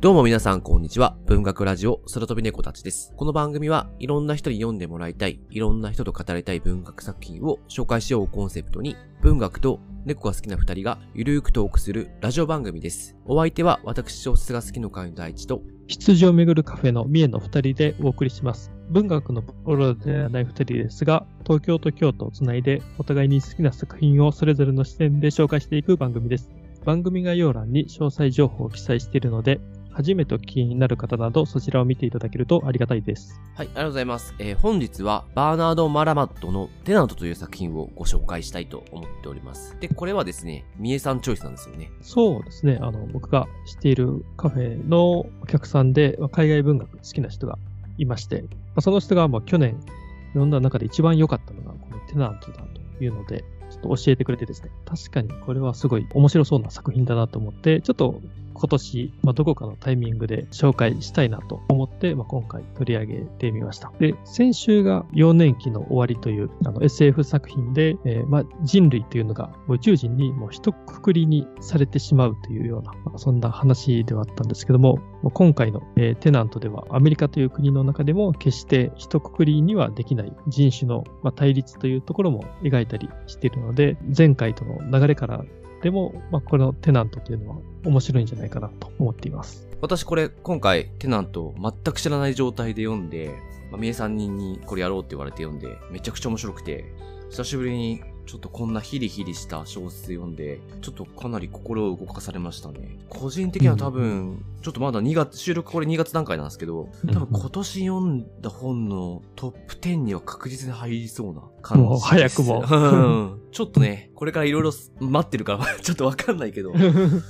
どうも皆さんこんにちは。文学ラジオ空飛び猫たちです。この番組はいろんな人に読んでもらいたい、いろんな人と語りたい文学作品を紹介しようコンセプトに、文学と猫が好きな二人がゆるーくトークするラジオ番組です。お相手は私小説が好きの会の第一と、羊をめぐるカフェの三重の二人でお送りします。文学のプロではない二人ですが、東京と京都をつないで、お互いに好きな作品をそれぞれの視点で紹介していく番組です。番組概要欄に詳細情報を記載しているので、初めてお聞きになる方などそちらを見ていただけるとありがたいです。はい、ありがとうございます。えー本日はバーナード・マラマットのテナントという作品をご紹介したいと思っております。で、これはですね、三重さんチョイスなんですよね。そうですね、あの、僕が知っているカフェのお客さんで、まあ海外文学好きな人がいまして、まあその人がまあ去年読んだ中で一番良かったのが、このテナントだというので、ちょっと教えてくれてですね、確かにこれはすごい面白そうな作品だなと思って、ちょっと今年、まあ、どこかのタイミングで紹介したいなと思って、まあ、今回取り上げてみました。で、先週が幼年期の終わりというあの SF 作品で、えーまあ、人類というのが宇宙人にもう一括りにされてしまうというような、まあ、そんな話ではあったんですけども、今回の、えーテナントではアメリカという国の中でも決して一括りにはできない人種の、まあ、対立というところも描いたりしているので、前回との流れからでも、まあ、このテナントというのは面白いんじゃないかなと思っています。私これ今回テナントを全く知らない状態で読んで、まあ、三重さんにこれやろうって言われて読んで、めちゃくちゃ面白くて、久しぶりにちょっとこんなヒリヒリした小説読んで、ちょっとかなり心を動かされましたね。個人的には多分、ちょっとまだ2月、収録これ2月段階なんですけど、多分今年読んだ本のトップ10には確実に入りそうな感じです。もう早くもうんちょっとね、これからいろいろ待ってるから ちょっとわかんないけど、うん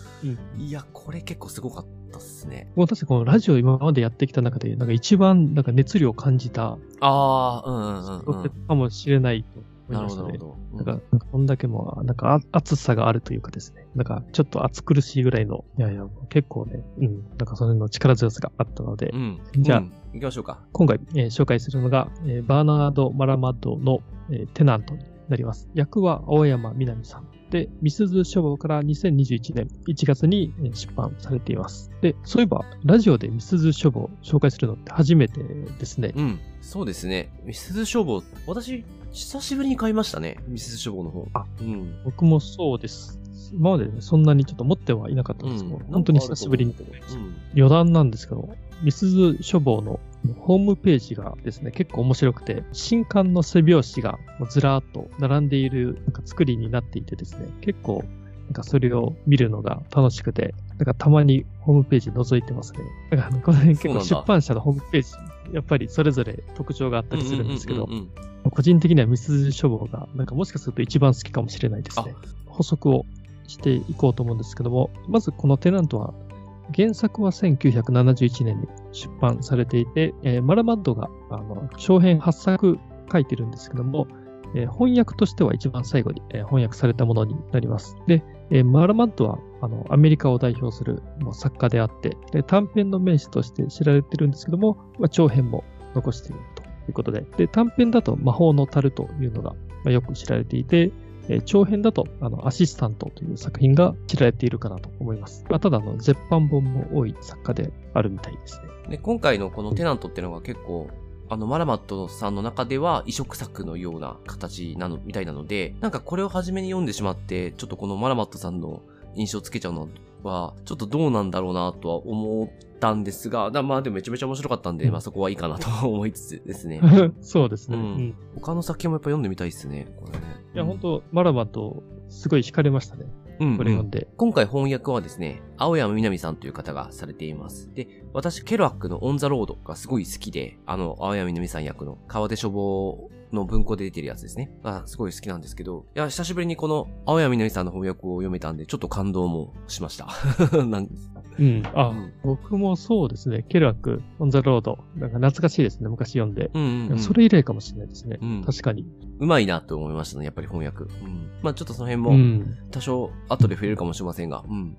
いや、これ結構すごかったっすね。もう確かこのラジオ今までやってきた中で、なんか一番なんか熱量を感じたああ、うんうんうん、うん。かもしれないと思ないるましたね。ほどなるほど。なんか、なんかこんだけもう、なんかあ熱さがあるというかですね。なんかちょっと暑苦しいぐらいの、いやいや、結構ね、うん、なんかその辺の力強さがあったので、うん。じゃあうん行きましょうか。今回、えー紹介するのが、えーバーナード・マラマッドの、えーテナントになります。役は青山みなみさん。で、ミスズ書房から2021年1月にえー出版されています。で、そういえば、ラジオでミスズ書房を紹介するのって初めてですね。うん。そうですね。ミスズ消防、私、久しぶりに買いましたね。ミスズ消防の方。あ、うん。僕もそうです。今までねそんなにちょっと持ってはいなかったんですけど、うん本当に久しぶりに。うん。余談なんですけど、ミスズ書房のホームページがですね、結構面白くて、新刊の背表紙がずらーっと並んでいるなんか作りになっていてですね、結構なんかそれを見るのが楽しくて、なんかたまにホームページ覗いてますね。この辺結構出版社のホームページ、やっぱりそれぞれ特徴があったりするんですけど個人的にはミスズ書房がなんかもしかすると一番好きかもしれないですね。補足をしていこうと思うんですけども、まずこのテナントは原作は1971年に出版されていて、えーマラマッドがあの長編8作書いてるんですけども、えー翻訳としては一番最後に、えー翻訳されたものになります。で、えーマラマッドはあのアメリカを代表する作家であってで、短編の名手として知られてるんですけども、まあ、長編も残しているということで、で短編だと魔法の樽というのが、まあ、よく知られていて、え長編だと、あの、アシスタントという作品が知られているかなと思います。まあ、ただ、あの、絶版本も多い作家であるみたいですね。で、今回のこのテナントっていうのが結構、あの、マラマットさんの中では移植作のような形なの、みたいなので、なんかこれを初めに読んでしまって、ちょっとこのマラマットさんの印象つけちゃうのは、ちょっとどうなんだろうなとは思ったんですが、だまあでもめちゃめちゃ面白かったんで、うんまあそこはいいかなと思いつつですね。そうですね。うん他の作品もやっぱ読んでみたいですね、これね。や、本当マラマとすごい惹かれましたね。うん、これ読んで。今回翻訳はですね、青山みなみさんという方がされています。で、私、ケロアックのオンザロードがすごい好きで、あの、青山みなみさん役の川出書房の文庫で出てるやつですね。がすごい好きなんですけど、いや、久しぶりにこの青山みなみさんの翻訳を読めたんで、ちょっと感動もしました。なんうん。あ、うん僕もそうですね。ケルアック、オンザロード。なんか懐かしいですね。昔読んで。うんうん、うん。それ以来かもしれないですね。うん確かに。うまいなと思いましたね、やっぱり翻訳。うん。まあちょっとその辺うも、ん。多少後で触れるかもしれませんが、うん。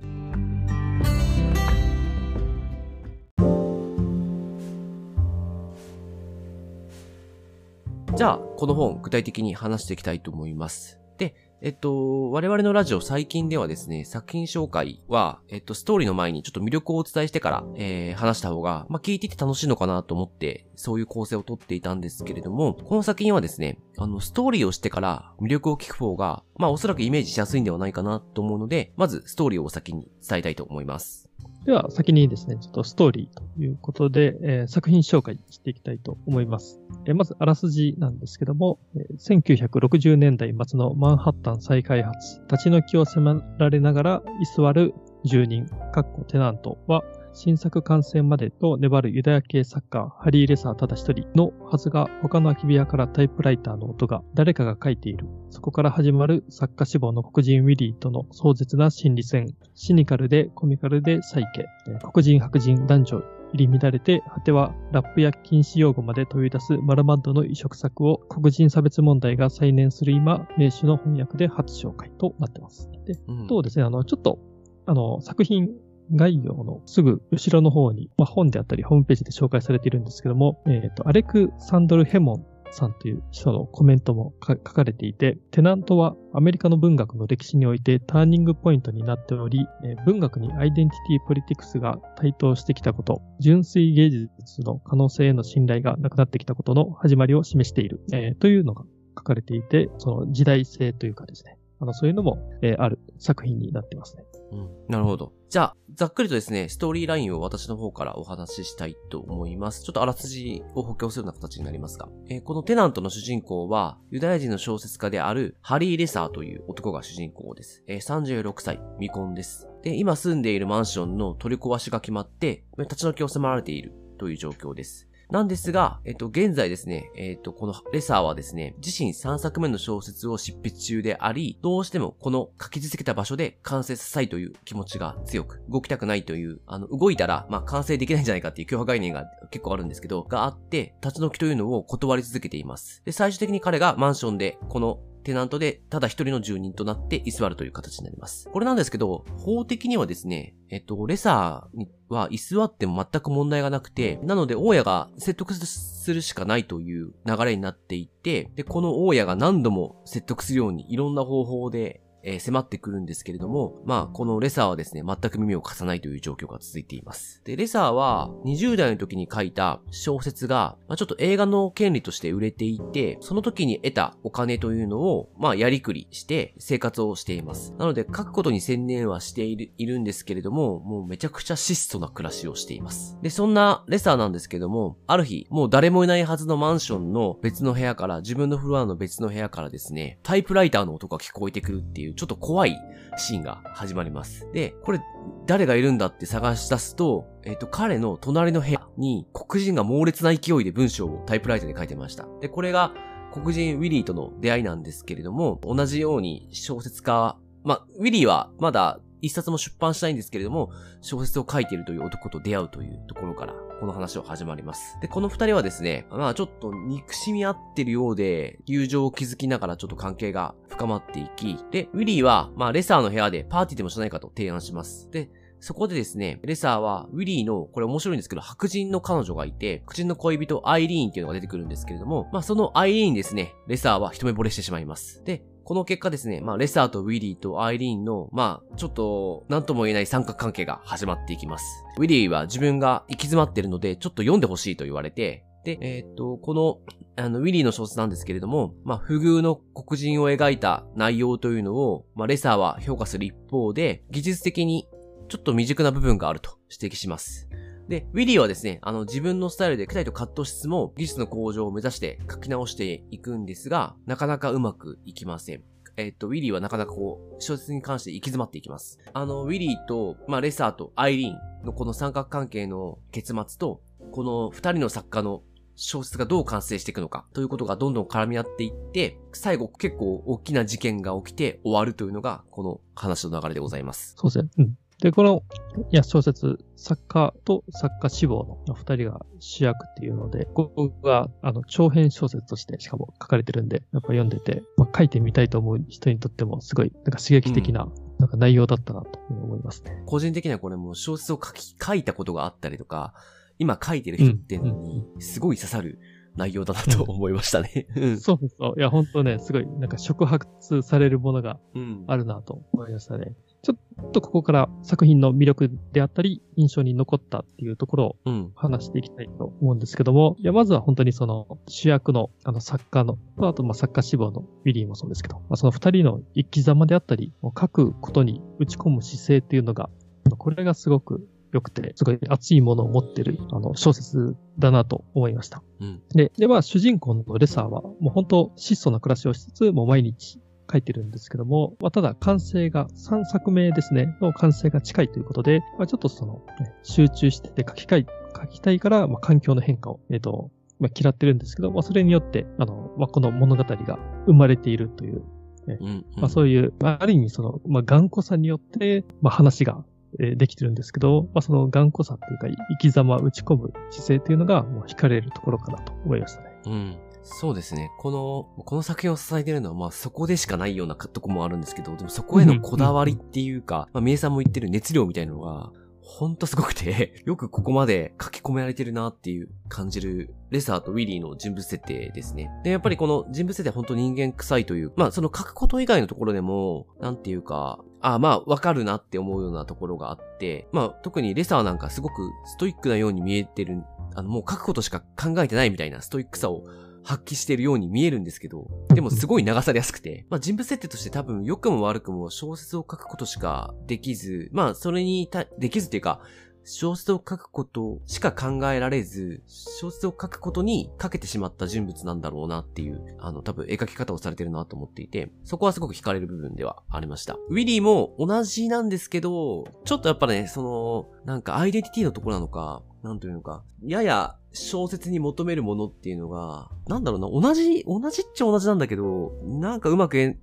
じゃあ、この本、具体的に話していきたいと思います。で、えっと、我々のラジオ最近ではですね、作品紹介は、えっと、ストーリーの前にちょっと魅力をお伝えしてから、えー、話した方が、まあ、聞いてて楽しいのかなと思って、そういう構成をとっていたんですけれども、この作品はですね、あの、ストーリーをしてから魅力を聞く方が、まあ、おそらくイメージしやすいんではないかなと思うので、まずストーリーを先に伝えたいと思います。では、先にですね、ちょっとストーリーということで、えー、作品紹介していきたいと思います。えー、まず、あらすじなんですけども、えー、1960年代末のマンハッタン再開発、立ち退きを迫られながら居座る住人、カッコテナントは、新作完成までと粘るユダヤ系作家、ハリー・レサーただ一人のはずが、他の空き部屋からタイプライターの音が誰かが書いている。そこから始まる作家志望の黒人ウィリーとの壮絶な心理戦。シニカルでコミカルでサイケ。黒人白人男女入り乱れて、果てはラップや禁止用語まで問い出すマルマッドの移植作を黒人差別問題が再燃する今、名手の翻訳で初紹介となってます。で、うん、とですね、あの、ちょっと、あの、作品概要のすぐ後ろの方に、まあ、本であったりホームページで紹介されているんですけども、えっ、ー、と、アレクサンドル・ヘモンさんという人のコメントも書かれていて、テナントはアメリカの文学の歴史においてターニングポイントになっており、文学にアイデンティティポリティクスが台頭してきたこと、純粋芸術の可能性への信頼がなくなってきたことの始まりを示している、えー、というのが書かれていて、その時代性というかですね、あのそういうのも、えー、ある作品になってますね。うん。なるほど。じゃあ、ざっくりとですね、ストーリーラインを私の方からお話ししたいと思います。ちょっとあらすじを補強するような形になりますが、えー、このテナントの主人公は、ユダヤ人の小説家であるハリー・レサーという男が主人公です。えー、36歳、未婚です。で、今住んでいるマンションの取り壊しが決まって、立ち退きを迫られているという状況です。なんですが、えっと、現在ですね、えっと、このレサーはですね、自身3作目の小説を執筆中であり、どうしてもこの書き続けた場所で完成させたいという気持ちが強く、動きたくないという、あの、動いたら、まあ、完成できないんじゃないかっていう強化概念が結構あるんですけど、があって、立ち退きというのを断り続けています。で、最終的に彼がマンションで、このテナントでただ一人の住人となって居座るという形になります。これなんですけど、法的にはですね、えっと、レサーは居座っても全く問題がなくて、なので大家が説得するしかないという流れになっていて、で、この大家が何度も説得するようにいろんな方法でえー、迫ってくるんですけれども、まあ、このレサーはですね、全く耳を貸さないという状況が続いています。で、レサーは20代の時に書いた小説が、まあ、ちょっと映画の権利として売れていて、その時に得たお金というのを、まあ、やりくりして生活をしています。なので、書くことに専念はしているいるんですけれども、もうめちゃくちゃ質素な暮らしをしています。で、そんなレサーなんですけども、ある日、もう誰もいないはずのマンションの別の部屋から、自分のフロアの別の部屋からですね、タイプライターの音が聞こえてくるっていう、ちょっと怖いシーンが始まります。で、これ、誰がいるんだって探し出すと、えっ、ー、と、彼の隣の部屋に黒人が猛烈な勢いで文章をタイプライターで書いてました。で、これが黒人ウィリーとの出会いなんですけれども、同じように小説家、まあ、ウィリーはまだ一冊も出版したいんですけれども、小説を書いているという男と出会うというところから、この話は始まります。で、この二人はですね、まあちょっと憎しみ合ってるようで、友情を築きながらちょっと関係が深まっていき、で、ウィリーは、まあレサーの部屋でパーティーでもしないかと提案します。で、そこでですね、レサーは、ウィリーの、これ面白いんですけど、白人の彼女がいて、白人の恋人アイリーンっていうのが出てくるんですけれども、まあそのアイリーンですね、レサーは一目惚れしてしまいます。で、この結果ですね、まあ、レサーとウィリーとアイリーンの、まあ、ちょっと、なんとも言えない三角関係が始まっていきます。ウィリーは自分が行き詰まってるので、ちょっと読んでほしいと言われて、で、えー、っと、この、あの、ウィリーの小説なんですけれども、まあ、不遇の黒人を描いた内容というのを、まあ、レサーは評価する一方で、技術的にちょっと未熟な部分があると指摘します。で、ウィリーはですね、あの、自分のスタイルでクタイとカットしつつも、技術の向上を目指して書き直していくんですが、なかなかうまくいきません。えっ、と、ウィリーはなかなかこう、小説に関して行き詰まっていきます。あの、ウィリーと、まあ、レサーとアイリーンのこの三角関係の結末と、この二人の作家の小説がどう完成していくのかということがどんどん絡み合っていって、最後結構大きな事件が起きて終わるというのが、この話の流れでございます。そうですね。うん。で、この、いや、小説、作家と作家志望の二人が主役っていうので、ここが、あの、長編小説としてしかも書かれてるんで、やっぱ読んでて、まあ、書いてみたいと思う人にとっても、すごい、なんか刺激的な、なんか内容だったなと思いますね。個人的にはこれも小説を書き、書いたことがあったりとか、今書いてる人っていうのに、すごい刺さる内容だなと思いましたね。うん。そうそう。いや、本当ね、すごい、なんか触発されるものがうん。あるなと思いましたね。ちょっとここから作品の魅力であったり、印象に残ったっていうところをうん。話していきたいと思うんですけども、いや、まずは本当にその主役のあの作家の、あとまあ作家志望のウィリーもそうですけど、まあ、その二人の生き様であったり、書くことに打ち込む姿勢っていうのが、これがすごく良くて、すごい熱いものを持ってるあの小説だなと思いました。うん。で、で、まあ主人公のレサーは、もう本当質素な暮らしをしつつ、もう毎日書いてるんですけども、まあ、ただ完成が3作目ですね、の完成が近いということで、まあ、ちょっとその、ね集中してて書きたい、書きたいから、まあ、環境の変化を、えっ、と、まあ、嫌ってるんですけど、まあ、それによって、あの、まあ、この物語が生まれているという、うん。まあ、そういう、まあ、ある意味その、まあ、頑固さによって、まあ、話が、えーできてるんですけど、まあ、その頑固さっていうか、生き様、打ち込む姿勢っていうのが、もう惹かれるところかなと思いましたね。うん。そうですね。この、この作品を支えてるのは、まあそこでしかないようなとこもあるんですけど、でもそこへのこだわりっていうか、まあ、名さんも言ってる熱量みたいなのが、ほんとすごくて、よくここまで書き込められてるなっていう感じる、レサーとウィリーの人物設定ですね。で、やっぱりこの人物設定は本当人間臭いという、まあその書くこと以外のところでも、なんていうか、あまあわかるなって思うようなところがあって、まあ特にレサーなんかすごくストイックなように見えてる、あのもう書くことしか考えてないみたいなストイックさを発揮しているように見えるんですけど、でもすごい流されやすくて、まあ人物設定として多分良くも悪くも小説を書くことしかできず、まあそれにた、できずっていうか、小説を書くことしか考えられず、小説を書くことにかけてしまった人物なんだろうなっていう、あの、多分絵描き方をされてるなと思っていて、そこはすごく惹かれる部分ではありました。ウィリーも同じなんですけど、ちょっとやっぱね、その、なんかアイデンティティのところなのか、なんというのか、やや小説に求めるものっていうのが、なんだろうな、同じ、同じっちゃ同じなんだけど、なんかうまく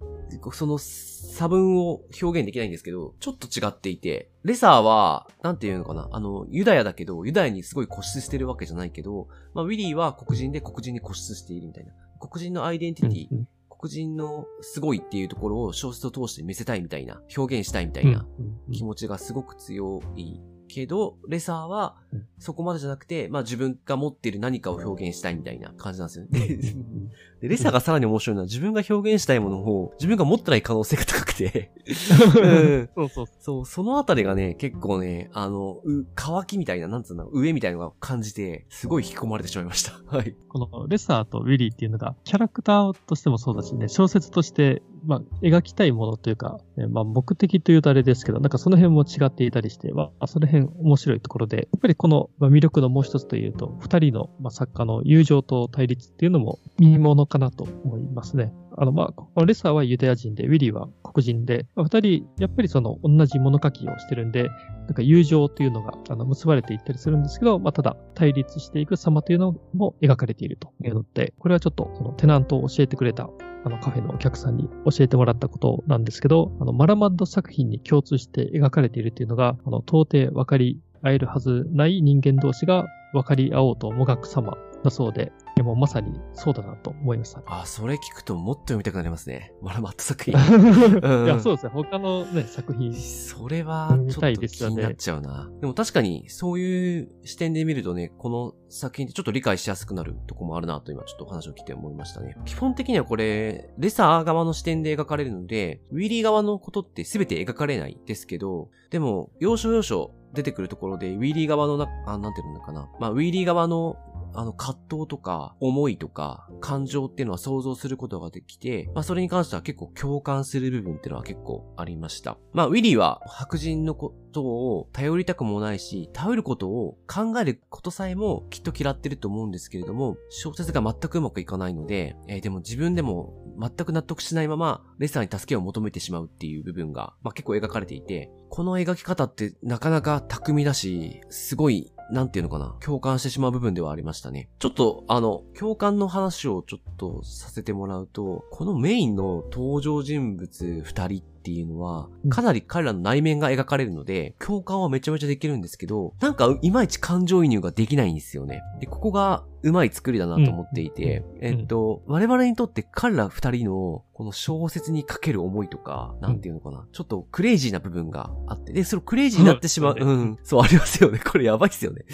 その差分を表現できないんですけど、ちょっと違っていて、レサーは、なんていうのかな、あの、ユダヤだけど、ユダヤにすごい固執してるわけじゃないけど、まあ、ウィリーは黒人で黒人に固執しているみたいな。黒人のアイデンティティ、黒人のすごいっていうところを小説を通して見せたいみたいな、表現したいみたいな気持ちがすごく強いけど、レサーはうんそこまでじゃなくて、まあ自分が持っている何かを表現したいみたいな感じなんですよね。ででレサーがさらに面白いのは自分が表現したいものを自分が持ってない可能性が高くて、うんそうそう。そう、そのあたりがね、結構ね、あの、う、乾きみたいな、なんつうの、上みたいなのが感じて、すごい引き込まれてしまいました。はい。このレサーとウィリーっていうのが、キャラクターとしてもそうだしね、小説として、まあ、描きたいものというか、えまあ、目的というとあれですけど、なんかその辺も違っていたりして、まあ、その辺面白いところで、やっぱりこの、魅力のもう一つというと、二人の、ま、作家の友情と対立っていうのも見ものかなと思いますね。あの、まあ、レサーはユダヤ人で、ウィリーは黒人で、まあ二人、やっぱりその同じ物書きをしてるんで、なんか友情というのがあの結ばれていったりするんですけど、まあ、ただ対立していく様というのも描かれているというので、これはちょっとそのテナントを教えてくれたあのカフェのお客さんに教えてもらったことなんですけど、あのマラマッド作品に共通して描かれているというのが、あの到底分かり合えるはずない人間同士が分かり合おうともがく様だそうで、でもまさにそうだなと思いました。あ、それ聞くともっと読みたくなりますね。マラマット作品。うんいや、そうですね。他のね、作品。それは、ちょっと気になっちゃうな。でも確かに、そういう視点で見るとね、この作品ってちょっと理解しやすくなるとこもあるなと今ちょっとお話を聞いて思いましたね。基本的にはこれ、レサー側の視点で描かれるので、ウィリー側のことって全て描かれないですけど、でも、要所要所出てくるところで、ウィリー側のな、あ、なんていうのかな。まあ、ウィリー側のあの、葛藤とか、思いとか、感情っていうのは想像することができて、まあ、それに関しては結構共感する部分っていうのは結構ありました。まあ、ウィリーは白人のことを頼りたくもないし、頼ることを考えることさえもきっと嫌ってると思うんですけれども、小説が全くうまくいかないので、えーでも自分でも全く納得しないまま、レッサーに助けを求めてしまうっていう部分が、まあ、結構描かれていて、この描き方ってなかなか巧みだし、すごいなんていうのかな、共感してしまう部分ではありましたね。ちょっと、あの、共感の話をちょっとさせてもらうと、このメインの登場人物二人ってっていうのはうん、かなり彼らの内面が描かれるので、共感はめちゃめちゃできるんですけど、なんかいまいち感情移入ができないんですよね。で、ここがうまい作りだなと思っていて、うんえっと、我々にとって彼ら二人のこの小説にかける思いとか、なんていうのかな、ちょっとクレイジーな部分があって、で、そのクレイジーになってしまう、うんうん、そう、ありますよね。これやばいっすよね。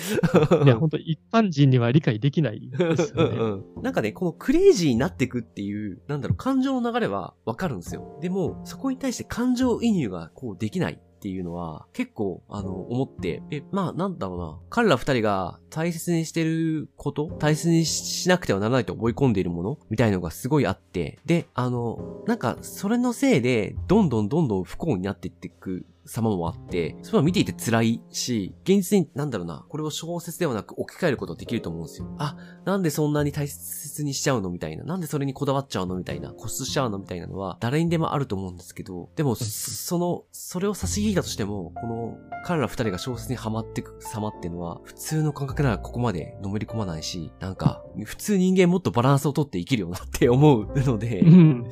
いや、本当一般人には理解できないですよね。うんうんなんかね、このクレイジーになっていくっていう、なんだろう、感情の流れはわかるんですよ。でも、そこに対して感情移入がこうできない。っていうのは結構あの思って、え、まあなんだろうな。彼ら二人が大切にしてること大切にしなくてはならないと思い込んでいるものみたいのがすごいあって、で、あの、なんかそれのせいでどんどんどんどん不幸になっていっていく様もあって、それは見ていて辛いし、現実になんだろうな、これを小説ではなく置き換えることできると思うんですよ。あ、なんでそんなに大切にしちゃうの？みたいな。なんでそれにこだわっちゃうの？みたいな。固執しちゃうの？みたいなのは、誰にでもあると思うんですけど、でも、そその、それを差し引いたとしても、この、彼ら二人が小説にハマってく様っていうのは、普通の感覚ならここまでのめり込まないし、なんか、普通人間もっとバランスをとって生きるよなって思うので、うん。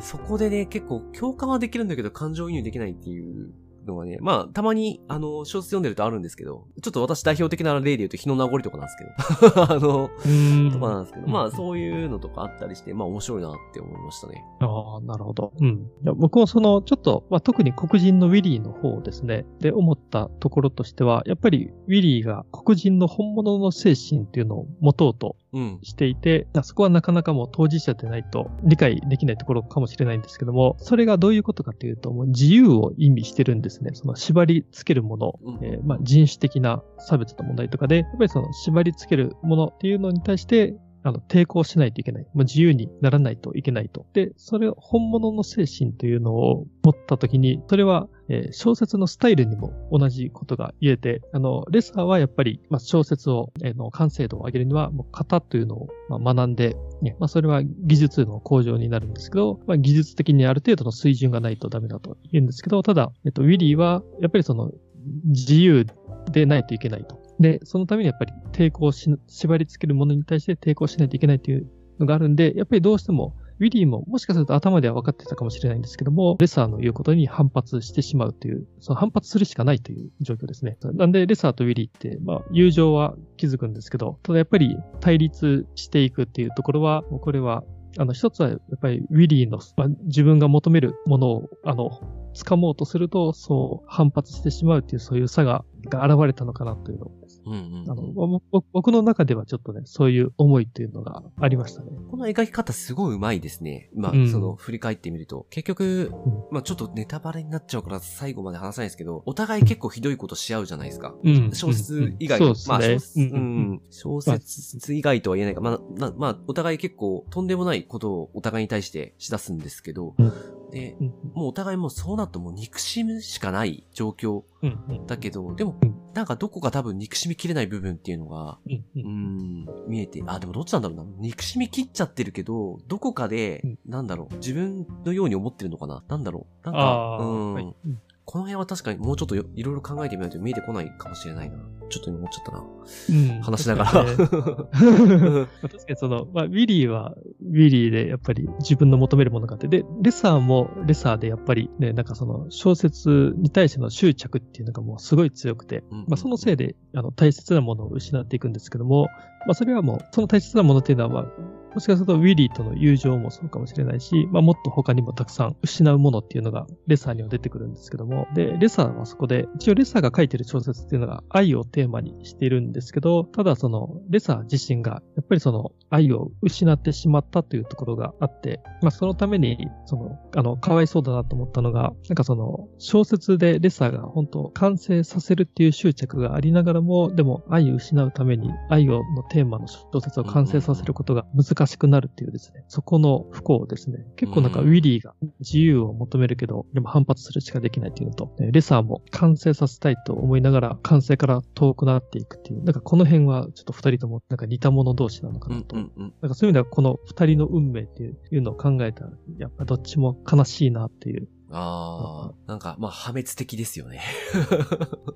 そこでね、結構共感はできるんだけど感情移入できないっていうのがね、まあ、たまに、あの、小説読んでるとあるんですけど、ちょっと私代表的な例で言うと日の名残とかなんですけど、あの、うんとかなんですけど、うんまあ、そういうのとかあったりして、まあ、面白いなって思いましたね。ああ、なるほど。うん。いや僕もその、ちょっと、まあ、特に黒人のウィリーの方ですね。で、思ったところとしては、やっぱりウィリーが黒人の本物の精神っていうのを持とうとうん。していて、そこはなかなかもう当事者でないと理解できないところかもしれないんですけども、それがどういうことかというと、もう自由を意味してるんですね。その縛り付けるもの、うん。えーまあ、人種的な差別の問題とかで、やっぱりその縛り付けるものっていうのに対して、あの、抵抗しないといけない。まあ、自由にならないといけないと。で、それを本物の精神というのを持ったときに、それは、えー小説のスタイルにも同じことが言えて、あの、レサーはやっぱり、まあ、小説を、えーの完成度を上げるには、もう型というのを、まあ、学んで、ね、まあ、それは技術の向上になるんですけど、まあ、技術的にある程度の水準がないとダメだと言うんですけど、ただ、えっと、ウィリーは、やっぱりその、自由でないといけないと。で、そのためにやっぱり抵抗し、縛り付けるものに対して抵抗しないといけないというのがあるんで、やっぱりどうしても、ウィリーももしかすると頭では分かってたかもしれないんですけども、レサーの言うことに反発してしまうという、その反発するしかないという状況ですね。なんで、レサーとウィリーって、まあ、友情は築くんですけど、ただやっぱり対立していくっていうところは、これは、あの、一つはやっぱりウィリーの、まあ、自分が求めるものを、あの、掴もうとすると、そう反発してしまうっていう、そういう差が、が現れたのかなというのをうんうんあの、僕の中ではちょっとね、そういう思いっていうのがありましたね。この描き方すごい上手いですね。まあ、うんその、振り返ってみると。結局うん、まあちょっとネタバレになっちゃうから最後まで話さないですけど、お互い結構ひどいことし合うじゃないですか。うん小説以外うんそうまあ小説。う。ん、小説以外とは言えないか。まあ、なまあ、お互い結構とんでもないことをお互いに対してしだすんですけど、うんで、うんもうお互いもうそうなるともう憎しむしかない状況だけど、でもうん、なんかどこか多分憎しみきれない部分っていうのが、うん見えて、あ、でもどっちなんだろうな。憎しみ切っちゃってるけど、どこかで、うん。なんだろう、自分のように思ってるのかな。なんだろう。なんか、うんこの辺は確かにもうちょっとよいろいろ考えてみないと見えてこないかもしれないな。ちょっと今思っちゃったな。うん話しながら。確かにね 確かにその、まあ、ウィリーはウィリーでやっぱり自分の求めるものがあって、で、レサーもレサーでやっぱりね、なんかその小説に対しての執着っていうのがもうすごい強くて、うんまあそのせいであの大切なものを失っていくんですけども、まあそれはもう、その大切なものっていうのはまあ、もしかするとウィリーとの友情もそうかもしれないし、まあもっと他にもたくさん失うものっていうのがレサーには出てくるんですけども、で、レサーはそこで、一応レサーが書いてる小説っていうのが愛をテーマにしているんですけど、ただそのレサー自身がやっぱりその愛を失ってしまったというところがあって、まあそのために、その、あの、かわいそうだなと思ったのが、なんかその小説でレサーが本当完成させるっていう執着がありながらも、でも愛を失うために愛をのテーマの小説を完成させることが難しい。くなるっていうですね、そこの不幸ですね。結構なんかウィリーが自由を求めるけど、でも反発するしかできないっていうのと、ねレサーも完成させたいと思いながら完成から遠くなっていくっていう、なんかこの辺はちょっと二人ともなんか似た者同士なのかうなんと。うんうん。なんかそういう意味ではこの二人の運命っていうのを考えたら、やっぱどっちも悲しいなっていうああ、なんか、まあ、破滅的ですよね。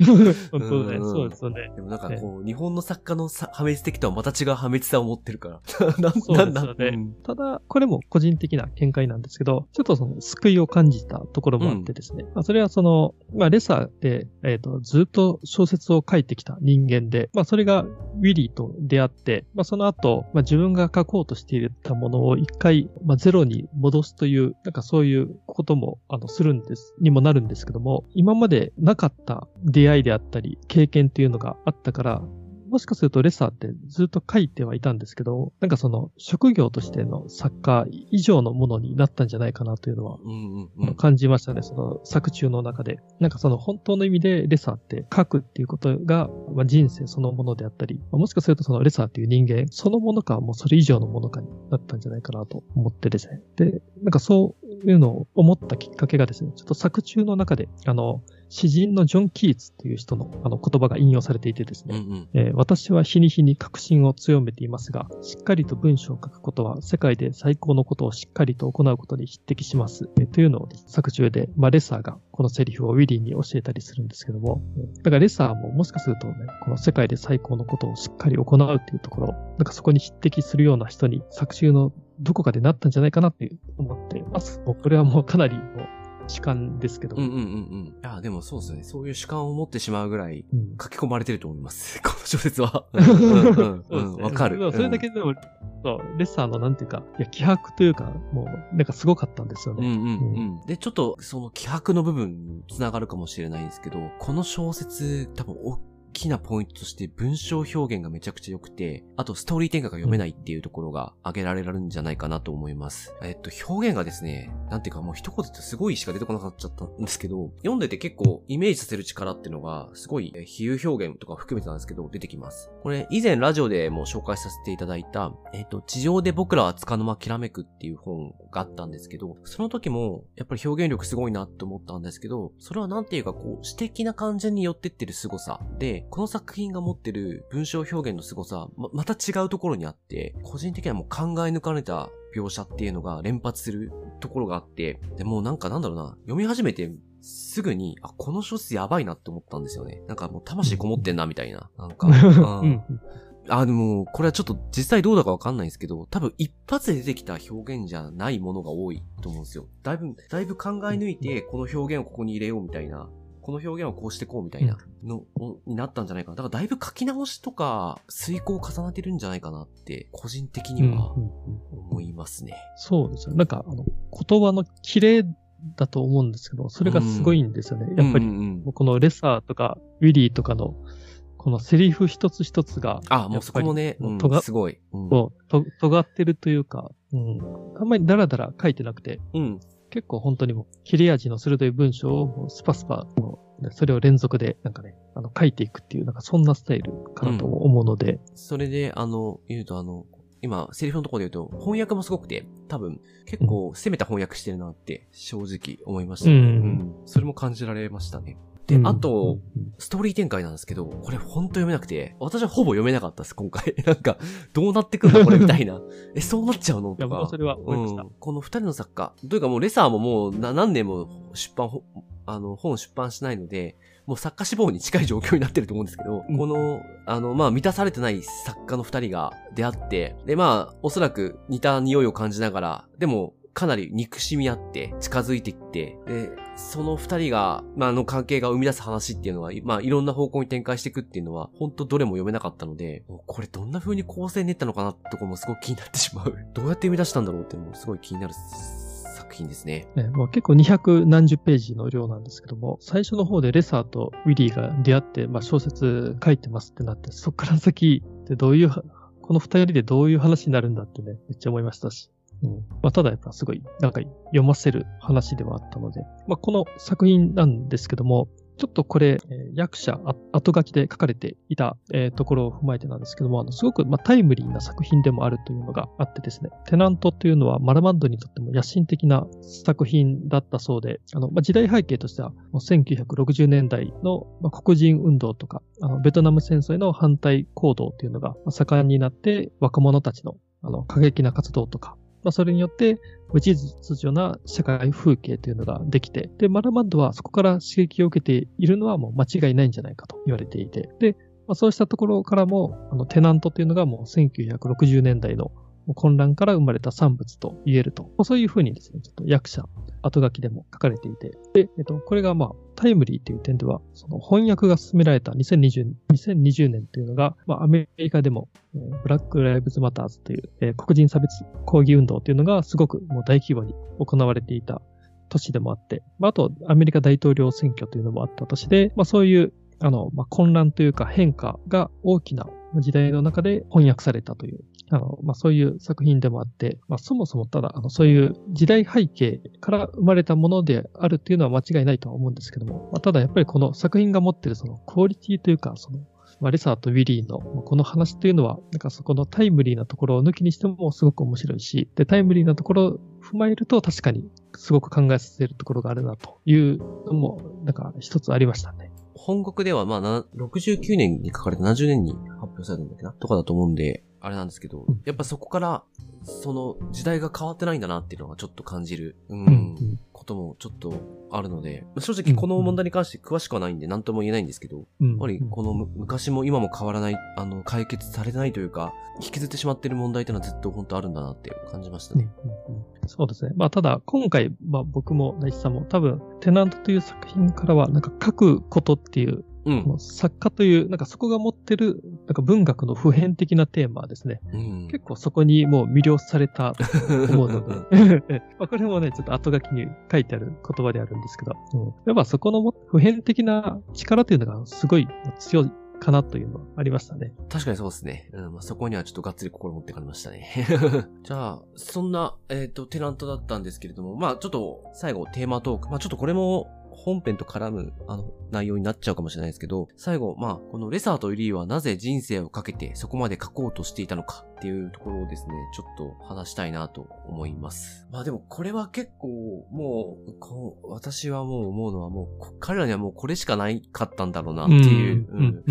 本当ね、うんそうですよね。でもなんかこう、日本の作家のさ破滅的とはまた違う破滅さを持ってるから。なそうなんだですよねうんただ、これも個人的な見解なんですけど、ちょっとその救いを感じたところもあってですね。まあ、それはその、まあ、レサーで、えっ、と、ずっと小説を書いてきた人間で、まあ、それがウィリーと出会って、まあ、その後、まあ、自分が書こうとしていたものを一回、まあ、ゼロに戻すという、なんかそういうことも、あの、するんです、にもなるんですけども、今までなかった出会いであったり、経験っていうのがあったから、もしかするとレッサーってずっと書いてはいたんですけど、なんかその職業としての作家以上のものになったんじゃないかなというのは。感じましたね、その作中の中で。なんかその本当の意味でレサーって書くっていうことが、まあ、人生そのものであったり、まあもしかするとそのレサーっていう人間そのものかもうそれ以上のものかになったんじゃないかなと思ってですね。で、なんかそういうのを思ったきっかけがですね、ちょっと作中の中で、あの、詩人のジョン・キーツっていう人のあの言葉が引用されていてですね、うんうん。えー私は日に日に確信を強めていますが、しっかりと文章を書くことは世界で最高のことをしっかりと行うことに匹敵します。えーというのを作中で、まあ、レッサーがこのセリフをウィリーに教えたりするんですけども、えーだからレッサーももしかするとね、この世界で最高のことをしっかり行うっていうところ、なんかそこに匹敵するような人に作中のどこかでなったんじゃないかなって思っています。もうこれはもうかなりもう主観ですけど、うんうんうんうん。いや、でもそうですね。そういう主観を持ってしまうぐらいうん書き込まれてると思います。この小説は。うんうんわかる。それだけでも、そう、レッサーのなんていうか、いや、気迫というか、もう、なんかすごかったんですよね。うんうんうん。で、ちょっと、その気迫の部分につながるかもしれないんですけど、この小説、多分、大きなポイントとして文章表現がめちゃくちゃ良くて、あとストーリー展開が読めないっていうところが挙げられるんじゃないかなと思います。えっと、表現がですね、なんていうかもう一言ってすごいしか出てこなかったんですけど、読んでて結構イメージさせる力っていうのが、すごい比喩表現とか含めてなんですけど、出てきます。これ、以前ラジオでも紹介させていただいた、えっと、地上で僕らは束の間きらめくっていう本があったんですけど、その時も、やっぱり表現力すごいなって思ったんですけど、それはなんていうかこう、詩的な感じに寄ってってる凄さで、この作品が持ってる文章表現の凄さ、ま、また違うところにあって、個人的にはもう考え抜かれた描写っていうのが連発するところがあって、でもうなんかなんだろうな、読み始めてすぐに、あ、この小説やばいなって思ったんですよね。なんかもう魂こもってんなみたいな。なんか、う うんん。あ、でも、これはちょっと実際どうだかわかんないんですけど、多分一発で出てきた表現じゃないものが多いと思うんですよ。だいぶ、だいぶ考え抜いて、この表現をここに入れようみたいな、この表現をこうしてこうみたいなの、になったんじゃないかな。だからだいぶ書き直しとか、遂行を重ねてるんじゃないかなって、個人的にはうんうん思いますね。そうですよ。なんか、あの、言葉の綺麗だと思うんですけど、それがすごいんですよね。やっぱり、うんうんうんこのレサーとか、ウィリーとかの、このセリフ一つ一つが、あ、もうそこもね、うんすごい。うんと尖ってるというか、うん。あんまりダラダラ書いてなくて、うん。結構本当にもう、切れ味の鋭い文章をスパスパ、それを連続で、なんかね、あの、書いていくっていう、なんかそんなスタイルかなと思うので、それで、あの、言うとあの、今、セリフのところで言うと、翻訳もすごくて、多分、結構攻めた翻訳してるなって、正直思いましたね。うんそれも感じられましたね。で、うんあと、うんストーリー展開なんですけど、これほんと読めなくて、私はほぼ読めなかったです、今回。なんか、どうなってくんだこれみたいな。え、そうなっちゃうの？とか。それは思いました。うんこの二人の作家、というかもうレサーももうな何年も出版、ほあの、本出版しないので、もう作家志望に近い状況になってると思うんですけど、うんこの、あの、まあ、満たされてない作家の二人が出会って、で、まあ、おそらく似た匂いを感じながら、でも、かなり憎しみ合って近づいていって、で、その二人が、まあ、の関係が生み出す話っていうのは、まあ、いろんな方向に展開していくっていうのは、本当どれも読めなかったので、これどんな風に構成練ったのかなってとこもすごく気になってしまう。どうやって生み出したんだろうっていうのもすごい気になる作品ですね。もう結構200何十ページの量なんですけども、最初の方でレサーとウィリーが出会って、まあ、小説書いてますってなって、そっから先ってどういう、この二人でどういう話になるんだってね、めっちゃ思いましたし。うん。まあ、ただやっぱすごい、なんか読ませる話ではあったので、まあ、この作品なんですけども、ちょっとこれ、え役者、後書きで書かれていた、えところを踏まえてなんですけども、あのすごく、ま、タイムリーな作品でもあるというのがあってですね、テナントというのはマラマンドにとっても野心的な作品だったそうで、あのま、時代背景としては、もう1960年代の、ま、黒人運動とか、あのベトナム戦争への反対行動というのが盛んになって、若者たちのあの過激な活動とか、まあ、それによって、無秩序な社会風景というのができて、で、マルマッドはそこから刺激を受けているのはもう間違いないんじゃないかと言われていて、で、まあ、そうしたところからも、あの、テナントというのがもう1960年代の混乱から生まれた産物と言えると。そういうふうにですね、ちょっと役者、後書きでも書かれていて。で、えっと、これがまあ、タイムリーという点では、その翻訳が進められた2020 2020年というのが、まあ、アメリカでも、えー、ブラック・ライブズ・マターズという、えー、黒人差別抗議運動というのがすごくもう大規模に行われていた年でもあって、まあ、あとアメリカ大統領選挙というのもあった年で、まあ、そういうあの、まあ、混乱というか変化が大きな時代の中で翻訳されたという、あの、まあ、そういう作品でもあって、まあ、そもそもただ、あの、そういう時代背景から生まれたものであるっていうのは間違いないとは思うんですけども、まあ、ただやっぱりこの作品が持ってるそのクオリティというか、その、まあ、レサーとウィリーのこの話というのは、なんかそこのタイムリーなところを抜きにしてもすごく面白いし、で、タイムリーなところを踏まえると確かにすごく考えさせるところがあるなというのも、なんか一つありましたね。本国ではまあ、69年に書かれて70年に発表されるんだっけなとかだと思うんで、あれなんですけど、やっぱそこから、その時代が変わってないんだなっていうのがちょっと感じる、うん、こともちょっとあるので、正直この問題に関して詳しくはないんで何とも言えないんですけど、やっぱりこの昔も今も変わらない、あの、解決されてないというか、引きずってしまっている問題っていうのはずっと本当あるんだなって感じましたね。そうですね。まあただ今回、まあ僕も大地さんも多分テナントという作品からはなんか書くことっていううん、作家という、なんかそこが持ってる、なんか文学の普遍的なテーマですね。うん、結構そこにもう魅了されたと思うので、まあこれもね、ちょっと後書きに書いてある言葉であるんですけど、うん、やっぱそこの普遍的な力というのがすごい強いかなというのはありましたね。確かにそうですね。うん、まあ、そこにはちょっとがっつり心持ってかれましたね。じゃあ、そんな、えっ、ー、と、テナントだったんですけれども、まあ、ちょっと最後テーマトーク、まあ、ちょっとこれも本編と絡む、あの、内容になっちゃうかもしれないですけど、最後、まあ、このレサーとユリーはなぜ人生をかけてそこまで書こうとしていたのかっていうところをですね、ちょっと話したいなと思います。まあでもこれは結構、もう、こう、私はもう思うのはもう、彼らにはもうこれしかないかったんだろうなっていう、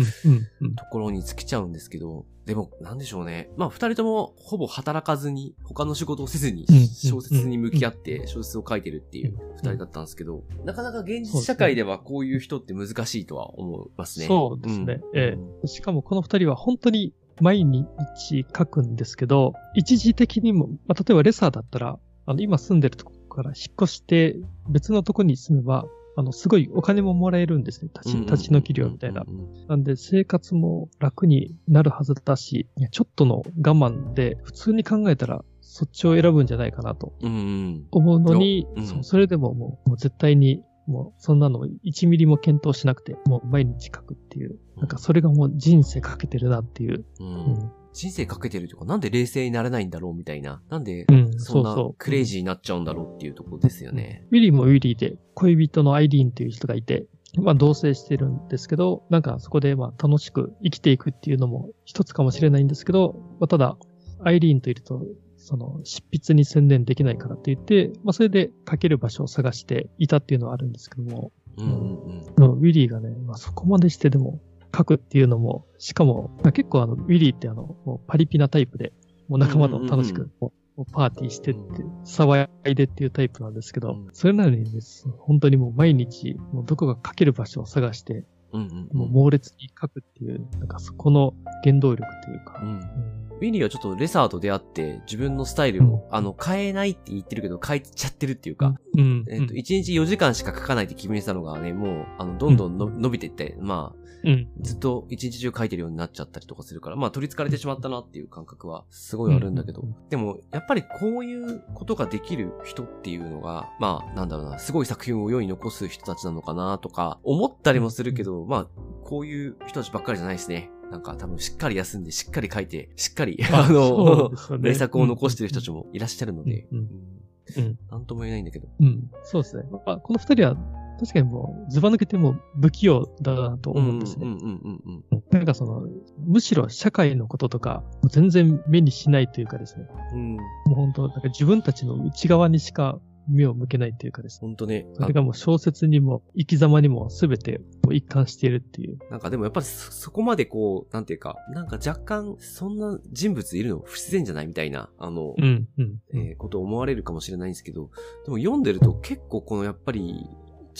ところに尽きちゃうんですけど、でも、なんでしょうね。まあ、二人ともほぼ働かずに、他の仕事をせずに、小説に向き合って小説を書いてるっていう二人だったんですけど、なかなか現実社会ではこういう人って難しいとは思いますね。そうですね。うん、ええ。しかもこの二人は本当に毎日書くんですけど、一時的にも、まあ、例えばレサーだったら、あの、今住んでるとこから引っ越して別のとこに住めば、あの、すごいお金ももらえるんですね。立ち、立ち退き料みたいな。なんで、生活も楽になるはずだし、ちょっとの我慢で、普通に考えたら、そっちを選ぶんじゃないかなと思うのに、うんうん、そそれでももう絶対にもうそんなの1ミリも検討しなくて、もう毎日書くっていう、なんかそれがもう人生かけてるなっていう。うん、うん人生かけてるとか、なんで冷静になれないんだろうみたいな。なんで、そんなクレイジーになっちゃうんだろうっていうところですよね。ウィリーもウィリーで、恋人のアイリーンという人がいて、まあ同棲してるんですけど、なんかそこでまあ楽しく生きていくっていうのも一つかもしれないんですけど、まあ、ただ、アイリーンといると、その執筆に専念できないからって言って、まあそれで書ける場所を探していたっていうのはあるんですけども、うんうんうん、ウィリーがね、まあそこまでしてでも書くっていうのも、しかも、結構あの、ウィリーってあの、もうパリピなタイプで、もう仲間と楽しく、パーティーしてって、騒いでっていうタイプなんですけど、それなのにです、本当にもう毎日、もうどこが書ける場所を探して、もう猛烈に書くっていう、なんかそこの原動力というか、うん。ウィリーはちょっとレサーと出会って、自分のスタイルを、うん、あの、変えないって言ってるけど、変えちゃってるっていうか、うん、えっ、と、1日4時間しか書かないって決めてたのがね、もう、あの、どんどんの、うん、伸びていって、まあ、うん、ずっと一日中書いてるようになっちゃったりとかするから、まあ取り憑かれてしまったなっていう感覚はすごいあるんだけど、でもやっぱりこういうことができる人っていうのが、まあなんだろうな、すごい作品を世に残す人たちなのかなとか思ったりもするけど、まあこういう人たちばっかりじゃないですね。なんか多分しっかり休んで、しっかり書いて、しっかり、あ の、名作を残してる人たちもいらっしゃるので、うん。うん。なんとも言えないんだけど。うん。そうですね。まあ、この二人は、確かにもう、ズバ抜けても不器用だなと思うんですね。うんうんうんうん。なんかその、むしろ社会のこととか、全然目にしないというかですね。うん。もう本当、なんか自分たちの内側にしか目を向けないというかですね。ほんとね。それがもう小説にも生き様にも全て一貫しているっていう。なんかでもやっぱりそそこまでこう、なんていうか、なんか若干、そんな人物いるの不自然じゃないみたいな、あの、うん、うん。えーことを思われるかもしれないんですけど、でも読んでると結構このやっぱり、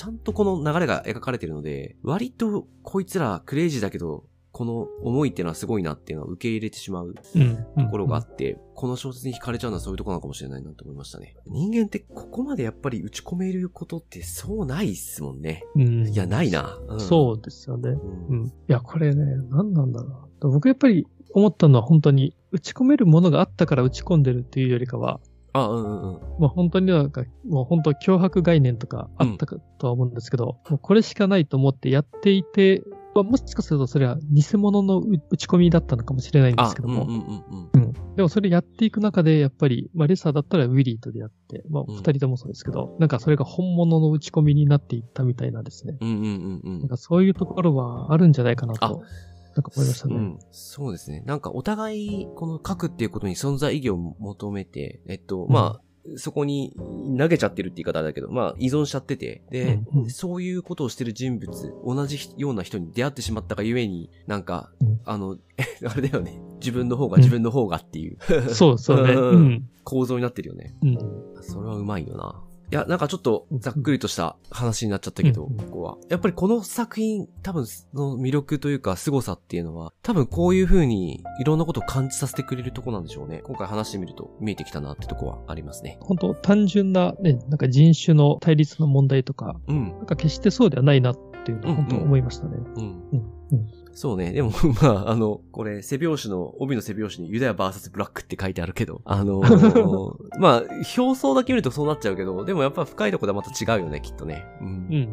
ちゃんとこの流れが描かれてるので、割とこいつらクレイジーだけど、この思いっていうのはすごいなっていうのを受け入れてしまううん。ところがあって、この小説に惹かれちゃうのはそういうところなのかもしれないなと思いましたね。人間ってここまでやっぱり打ち込めることってそうないっすもんね。うん。いや、ないな。うん、そうですよね。う。うんん。いや、これね、何なんだろうな。僕やっぱり思ったのは本当に打ち込めるものがあったから打ち込んでるっていうよりかは、あ、うんうんうん。まあ本当になんか、もう本当脅迫概念とかあったかとは思うんですけど、もうこれしかないと思ってやっていて、まあ、もしかするとそれは偽物の打打ち込みだったのかもしれないんであすけ、ども、うんうんうんうん。でもそれやっていく中で、やっぱり、まあレサーだったらウィリーと出会って、まあうん二人ともそうですけど、なんかそれが本物の打ち込みになっていったみたいなですね。うんうんうんうんなん。かそういうところはあるんじゃないかなあと、なんか思いましたね。うん。そうですね。なんかお互い、この書くっていうことに存在意義を求めて、えっと、まあ、そこに投げちゃってるって言い方だけど、まあ依存しちゃってて、で、うんうんそういうことをしてる人物、同じような人に出会ってしまったがゆえに、なんか、うんあの、あれだよね。自分の方が自分の方がっていう、そうそうね。うんうん。構造になってるよね。うん。それはうまいよな。いや、なんかちょっとざっくりとした話になっちゃったけど、うんここは。やっぱりこの作品、多分その魅力というか凄さっていうのは、多分こういう風にいろんなことを感じさせてくれるとこなんでしょうね。今回話してみると見えてきたなってとこはありますね。本当単純なね、なんか人種の対立の問題とか、うん。なんか決してそうではないなっていうのは本当思いましたね。うん。うん。うん。そうね。でも、まあ、あの、これ、背表紙の、帯の背表紙にユダヤ VS ブラックって書いてあるけど、あのー まあ、表層だけ見るとそうなっちゃうけど、でもやっぱ深いところではまた違うよね、きっとね。うんうん。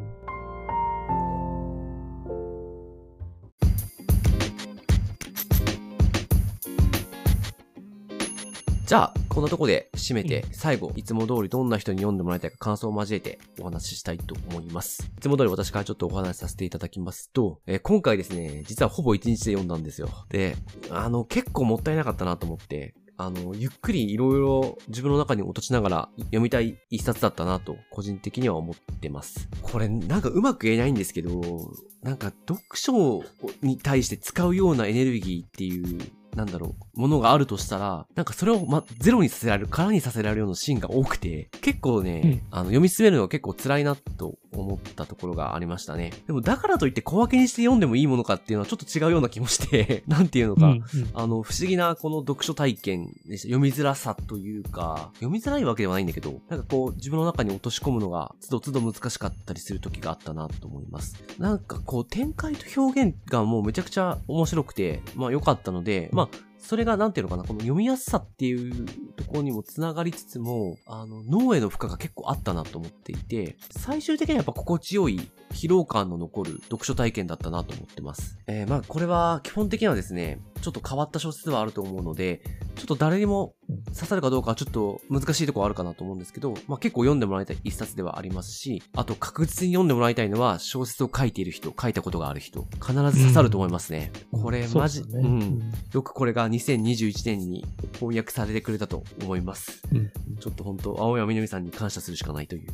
じゃあ、こんなとこで締めて、最後、いつも通りどんな人に読んでもらいたいか感想を交えてお話ししたいと思います。いつも通り私からちょっとお話しさせていただきますと、えー今回ですね、実はほぼ1日で読んだんですよ。で、あの、結構もったいなかったなと思って、あの、ゆっくりいろいろ自分の中に落としながら読みたい一冊だったなと、個人的には思ってます。これ、なんかうまく言えないんですけど、なんか読書に対して使うようなエネルギーっていう、なんだろう、ものがあるとしたら、なんかそれを、ま、ゼロにさせられる、空にさせられるようなシーンが多くて、結構ね、あの、読み進めるのが結構辛いなと思ったところがありましたね。でも、だからといって小分けにして読んでもいいものかっていうのはちょっと違うような気もして、なんていうのか、うんうんあの、不思議なこの読書体験でした。読みづらさというか、読みづらいわけではないんだけど、なんかこう、自分の中に落とし込むのが、つどつど難しかったりする時があったなと思います。なんかこう、展開と表現がもうめちゃくちゃ面白くて、まあ良かったので、まあ、それがなんていうのかな、この読みやすさっていうところにもつながりつつも、あの、脳への負荷が結構あったなと思っていて、最終的にはやっぱ心地よい疲労感の残る読書体験だったなと思ってます。えー、まあこれは基本的にはですね、ちょっと変わった小説ではあると思うので、ちょっと誰にも刺さるかどうかはちょっと難しいところあるかなと思うんですけど、まあ結構読んでもらいたい一冊ではありますし、あと確実に読んでもらいたいのは小説を書いている人、書いたことがある人、必ず刺さると思いますね。これマジ、そうねうん。よくこれが2021年に翻訳されてくれたと思います。うんちょっと本当青山みなみさんに感謝するしかないという、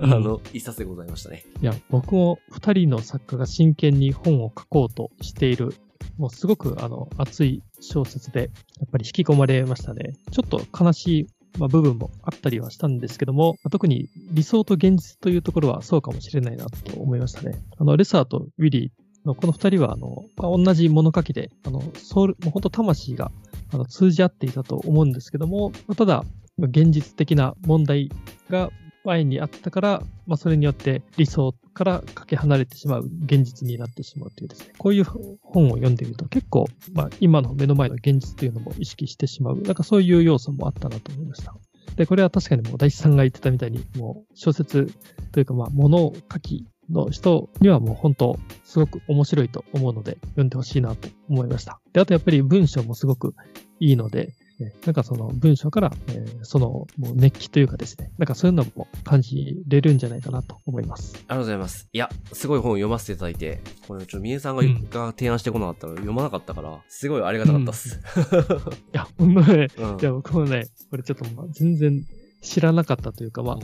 う んあの、一冊でございましたね。いや、僕も二人の作家が真剣に本を書こうとしている、もうすごくあの熱い小説で、やっぱり引き込まれましたね。ちょっと悲しい、まあ、部分もあったりはしたんですけども、まあ特に理想と現実というところはそうかもしれないなと思いましたね。あの、レサーとウィリーのこの二人は、あの、同じ物書きで、あの、ソウル、もう本当魂があの通じ合っていたと思うんですけども、ただ、現実的な問題が前にあったから、まあ、それによって理想からかけ離れてしまう現実になってしまうというですね、こういう本を読んでいると結構、まあ、今の目の前の現実というのも意識してしまう、なんかそういう要素もあったなと思いました。で、これは確かにもう大地さんが言ってたみたいに、もう小説というか、まあ、物を書きの人にはもう本当、すごく面白いと思うので、読んでほしいなと思いました。で、あとやっぱり文章もすごくいいので、えなんかその文章から、えーそのもう熱気というかですね、なんかそういうのも感じれるんじゃないかなと思います。ありがとうございます。いや、すごい本を読ませていただいて、これちょっとみえさんが,、うんが提案してこなかったら読まなかったから、すごいありがたかったっす。いや、ほんまね、うんいや、僕もね、これちょっとまあ全然知らなかったというか、まあ、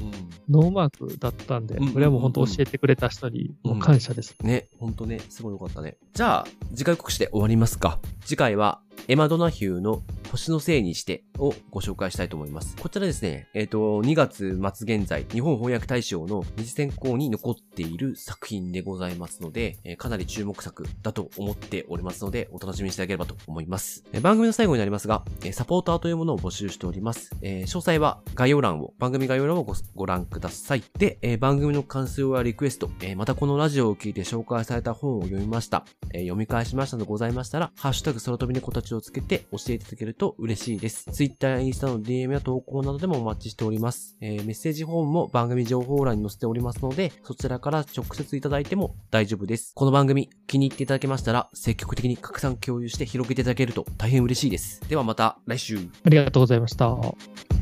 ノーマークだったんで、これはもう本当教えてくれた人にもう感謝です。ね、ほんとね、すごいよかったね。じゃあ、次回告知で終わりますか。次回は、エマ・ドナヒューの星のせいにしてをご紹介したいと思います。こちらですね、えっ、ー、と、2月末現在、日本翻訳大賞の二次選考に残っている作品でございますので、えー、かなり注目作だと思っておりますので、お楽しみにしていただければと思います。えー、番組の最後になりますが、えサポーターというものを募集しております。え詳細は概要欄を、番組概要欄をご覧ください。で、え番組の感想やリクエスト、えまたこのラジオを聞いて紹介された本を読みました、え読み返しましたのでございましたら、ハッシュタグ空飛び猫たちをつけて教えていただけると嬉しいです。Twitter やインスタの DM や投稿などでもお待ちしております。えー、メッセージフォームも番組情報欄に載せておりますので、そちらから直接いただいても大丈夫です。この番組気に入っていただけましたら、積極的に拡散共有して広げていただけると大変嬉しいです。ではまた来週。ありがとうございました。